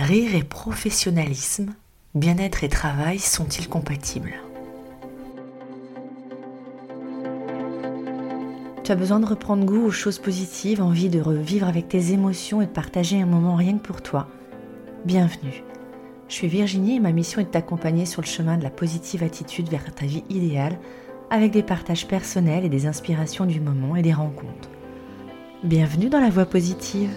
Rire et professionnalisme, bien-être et travail sont-ils compatibles? Tu as besoin de reprendre goût aux choses positives, envie de revivre avec tes émotions et de partager un moment rien que pour toi. Bienvenue. Je suis Virginie et ma mission est de t'accompagner sur le chemin de la positive attitude vers ta vie idéale avec des partages personnels et des inspirations du moment et des rencontres. Bienvenue dans la voie positive.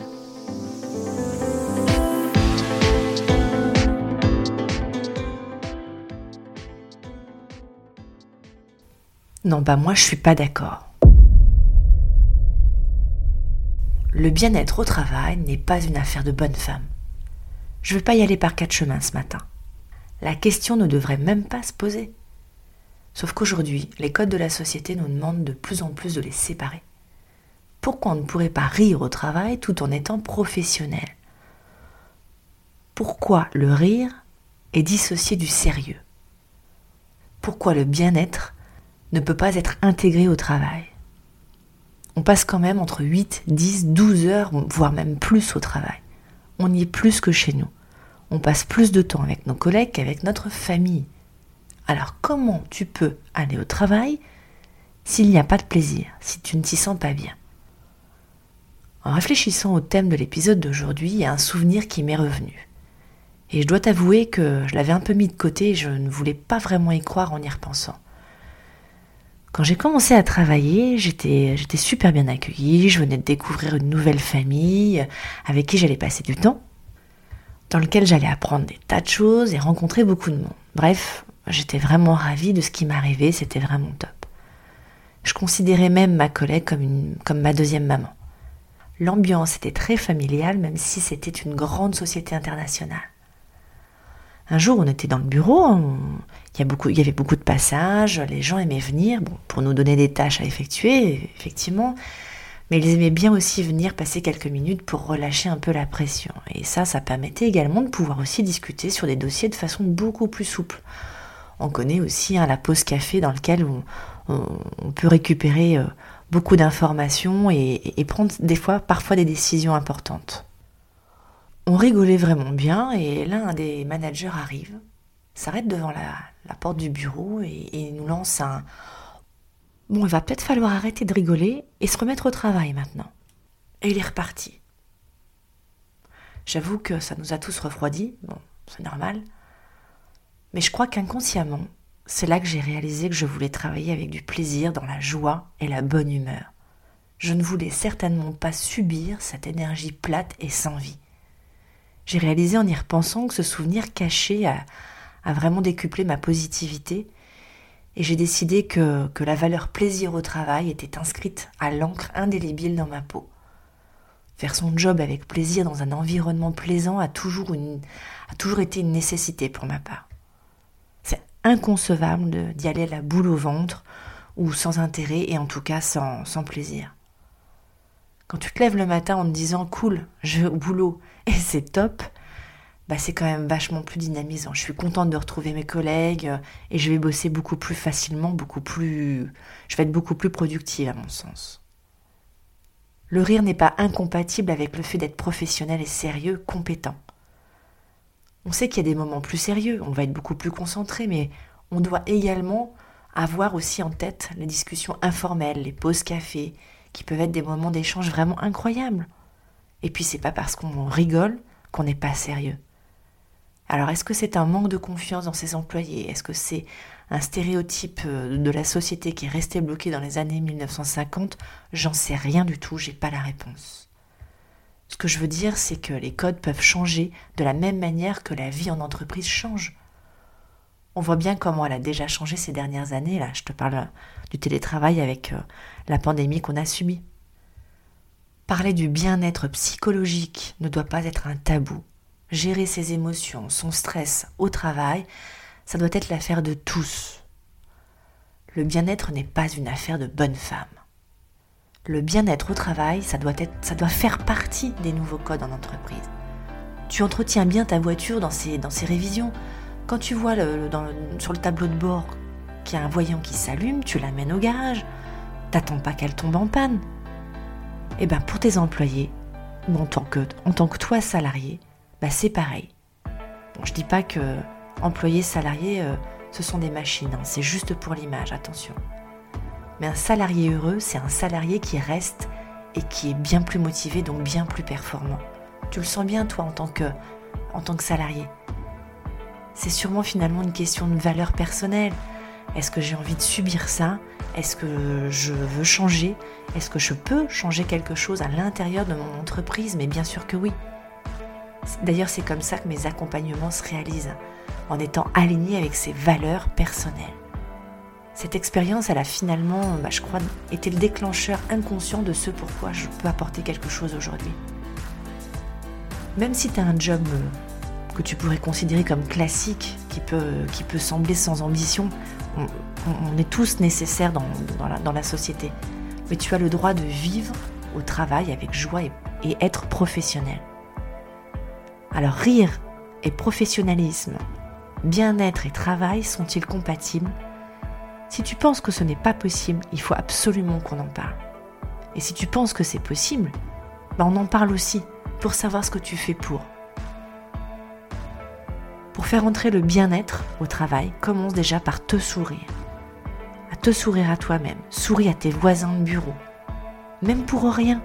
Non, bah moi je suis pas d'accord. Le bien-être au travail n'est pas une affaire de bonne femme. Je ne veux pas y aller par quatre chemins ce matin. La question ne devrait même pas se poser. Sauf qu'aujourd'hui, les codes de la société nous demandent de plus en plus de les séparer. Pourquoi on ne pourrait pas rire au travail tout en étant professionnel? Pourquoi le rire est dissocié du sérieux? Pourquoi le bien-être ne peut pas être intégré au travail. On passe quand même entre 8, 10, 12 heures, voire même plus au travail. On y est plus que chez nous. On passe plus de temps avec nos collègues qu'avec notre famille. Alors comment tu peux aller au travail s'il n'y a pas de plaisir, si tu ne t'y sens pas bien? En réfléchissant au thème de l'épisode d'aujourd'hui, il y a un souvenir qui m'est revenu. Et je dois t'avouer que je l'avais un peu mis de côté et je ne voulais pas vraiment y croire en y repensant. Quand j'ai commencé à travailler, j'étais, super bien accueillie, je venais de découvrir une nouvelle famille avec qui j'allais passer du temps, dans lequel j'allais apprendre des tas de choses et rencontrer beaucoup de monde. Bref, j'étais vraiment ravie de ce qui m'arrivait, c'était vraiment top. Je considérais même ma collègue comme, une, comme ma deuxième maman. L'ambiance était très familiale, même si c'était une grande société internationale. Un jour, on était dans le bureau, il, y avait beaucoup de passages, les gens aimaient venir pour nous donner des tâches à effectuer, effectivement, mais ils aimaient bien aussi venir passer quelques minutes pour relâcher un peu la pression. Et ça, ça permettait également de pouvoir aussi discuter sur des dossiers de façon beaucoup plus souple. On connaît aussi hein, la pause café dans laquelle on, peut récupérer euh, beaucoup d'informations et prendre des fois, parfois des décisions importantes. On rigolait vraiment bien et l'un des managers arrive, s'arrête devant la, porte du bureau et, nous lance un Bon, il va peut-être falloir arrêter de rigoler et se remettre au travail maintenant. Et il est reparti. J'avoue que ça nous a tous refroidis, bon, c'est normal. Mais je crois qu'inconsciemment, c'est là que j'ai réalisé que je voulais travailler avec du plaisir, dans la joie et la bonne humeur. Je ne voulais certainement pas subir cette énergie plate et sans vie. J'ai réalisé en y repensant que ce souvenir caché a, vraiment décuplé ma positivité et j'ai décidé que, la valeur plaisir au travail était inscrite à l'encre indélébile dans ma peau. Faire son job avec plaisir dans un environnement plaisant a toujours, été une nécessité pour ma part. C'est inconcevable d'y aller la boule au ventre ou sans intérêt et en tout cas sans plaisir. Quand tu te lèves le matin en te disant cool, je vais au boulot et c'est top, bah c'est quand même vachement plus dynamisant. Je suis contente de retrouver mes collègues euh, et je vais bosser beaucoup plus facilement, beaucoup plus. Je vais être beaucoup plus productive à mon sens. Le rire n'est pas incompatible avec le fait d'être professionnel et sérieux, compétent. On sait qu'il y a des moments plus sérieux, on va être beaucoup plus concentré, mais on doit également avoir aussi en tête les discussions informelles, les pauses café, qui peuvent être des moments d'échange vraiment incroyables. Et puis c'est pas parce qu'on rigole qu'on n'est pas sérieux. Alors est-ce que c'est un manque de confiance dans ses employés? Est-ce que c'est un stéréotype euh, de la société qui est resté bloqué dans les années 1950 J'en sais rien du tout, j'ai pas la réponse. Ce que je veux dire, c'est que les codes peuvent changer de la même manière que la vie en entreprise change. On voit bien comment elle a déjà changé ces dernières années. Là, je te parle du télétravail avec euh, la pandémie qu'on a subie. Parler du bien-être psychologique ne doit pas être un tabou. Gérer ses émotions, son stress au travail, ça doit être l'affaire de tous. Le bien-être n'est pas une affaire de bonne femme. Le bien-être au travail, ça doit, être, ça doit faire partie des nouveaux codes en entreprise. Tu entretiens bien ta voiture dans ses, dans ses révisions. Quand tu vois sur le tableau de bord qu'il y a un voyant qui s'allume, tu l'amènes au garage. T'attends pas qu'elle tombe en panne. Eh bien, pour tes employés, ou en tant que, en tant que toi salarié, bah c'est pareil. Bon, je dis pas que employés, salariés, euh, ce sont des machines, hein. c'est juste pour l'image, attention. Mais un salarié heureux, c'est un salarié qui reste et qui est bien plus motivé, donc bien plus performant. Tu le sens bien toi en tant que, en tant que salarié. C'est sûrement finalement une question de valeur personnelle. Est-ce que j'ai envie de subir ça? Est-ce que je veux changer? Est-ce que je peux changer quelque chose à l'intérieur de mon entreprise? Mais bien sûr que oui. D'ailleurs, c'est comme ça que mes accompagnements se réalisent, en étant alignés avec ses valeurs personnelles. Cette expérience, elle a finalement, bah, je crois, été le déclencheur inconscient de ce pourquoi je peux apporter quelque chose aujourd'hui. Même si tu as un job euh, que tu pourrais considérer comme classique, qui peut, qui peut sembler sans ambition, on, est tous nécessaires dans, la, société. Mais tu as le droit de vivre au travail avec joie et être professionnel. Alors rire et professionnalisme, bien-être et travail sont-ils compatibles? Si tu penses que ce n'est pas possible, il faut absolument qu'on en parle. Et si tu penses que c'est possible, ben on en parle aussi pour savoir ce que tu fais pour. Pour faire entrer le bien-être au travail, commence déjà par te sourire. À te sourire à toi-même, souris à tes voisins de bureau. Même pour rien.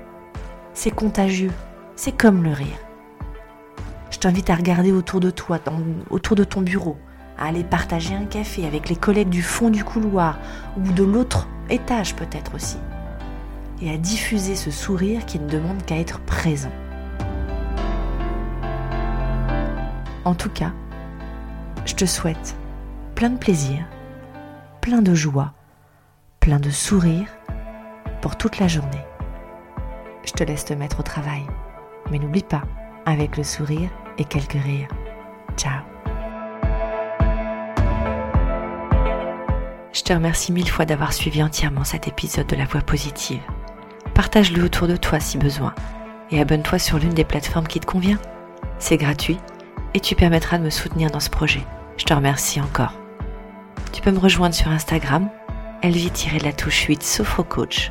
C'est contagieux, c'est comme le rire. Je t'invite à regarder autour de toi, autour de ton bureau, à aller partager un café avec les collègues du fond du couloir ou de l'autre étage peut-être aussi. Et à diffuser ce sourire qui ne demande qu'à être présent. En tout cas, je te souhaite plein de plaisir, plein de joie, plein de sourire pour toute la journée. Je te laisse te mettre au travail, mais n'oublie pas, avec le sourire et quelques rires. Ciao Je te remercie mille fois d'avoir suivi entièrement cet épisode de La Voix positive. Partage-le autour de toi si besoin et abonne-toi sur l'une des plateformes qui te convient. C'est gratuit et tu permettras de me soutenir dans ce projet. Je te remercie encore. Tu peux me rejoindre sur Instagram, elvie-la touche 8 Sophrocoach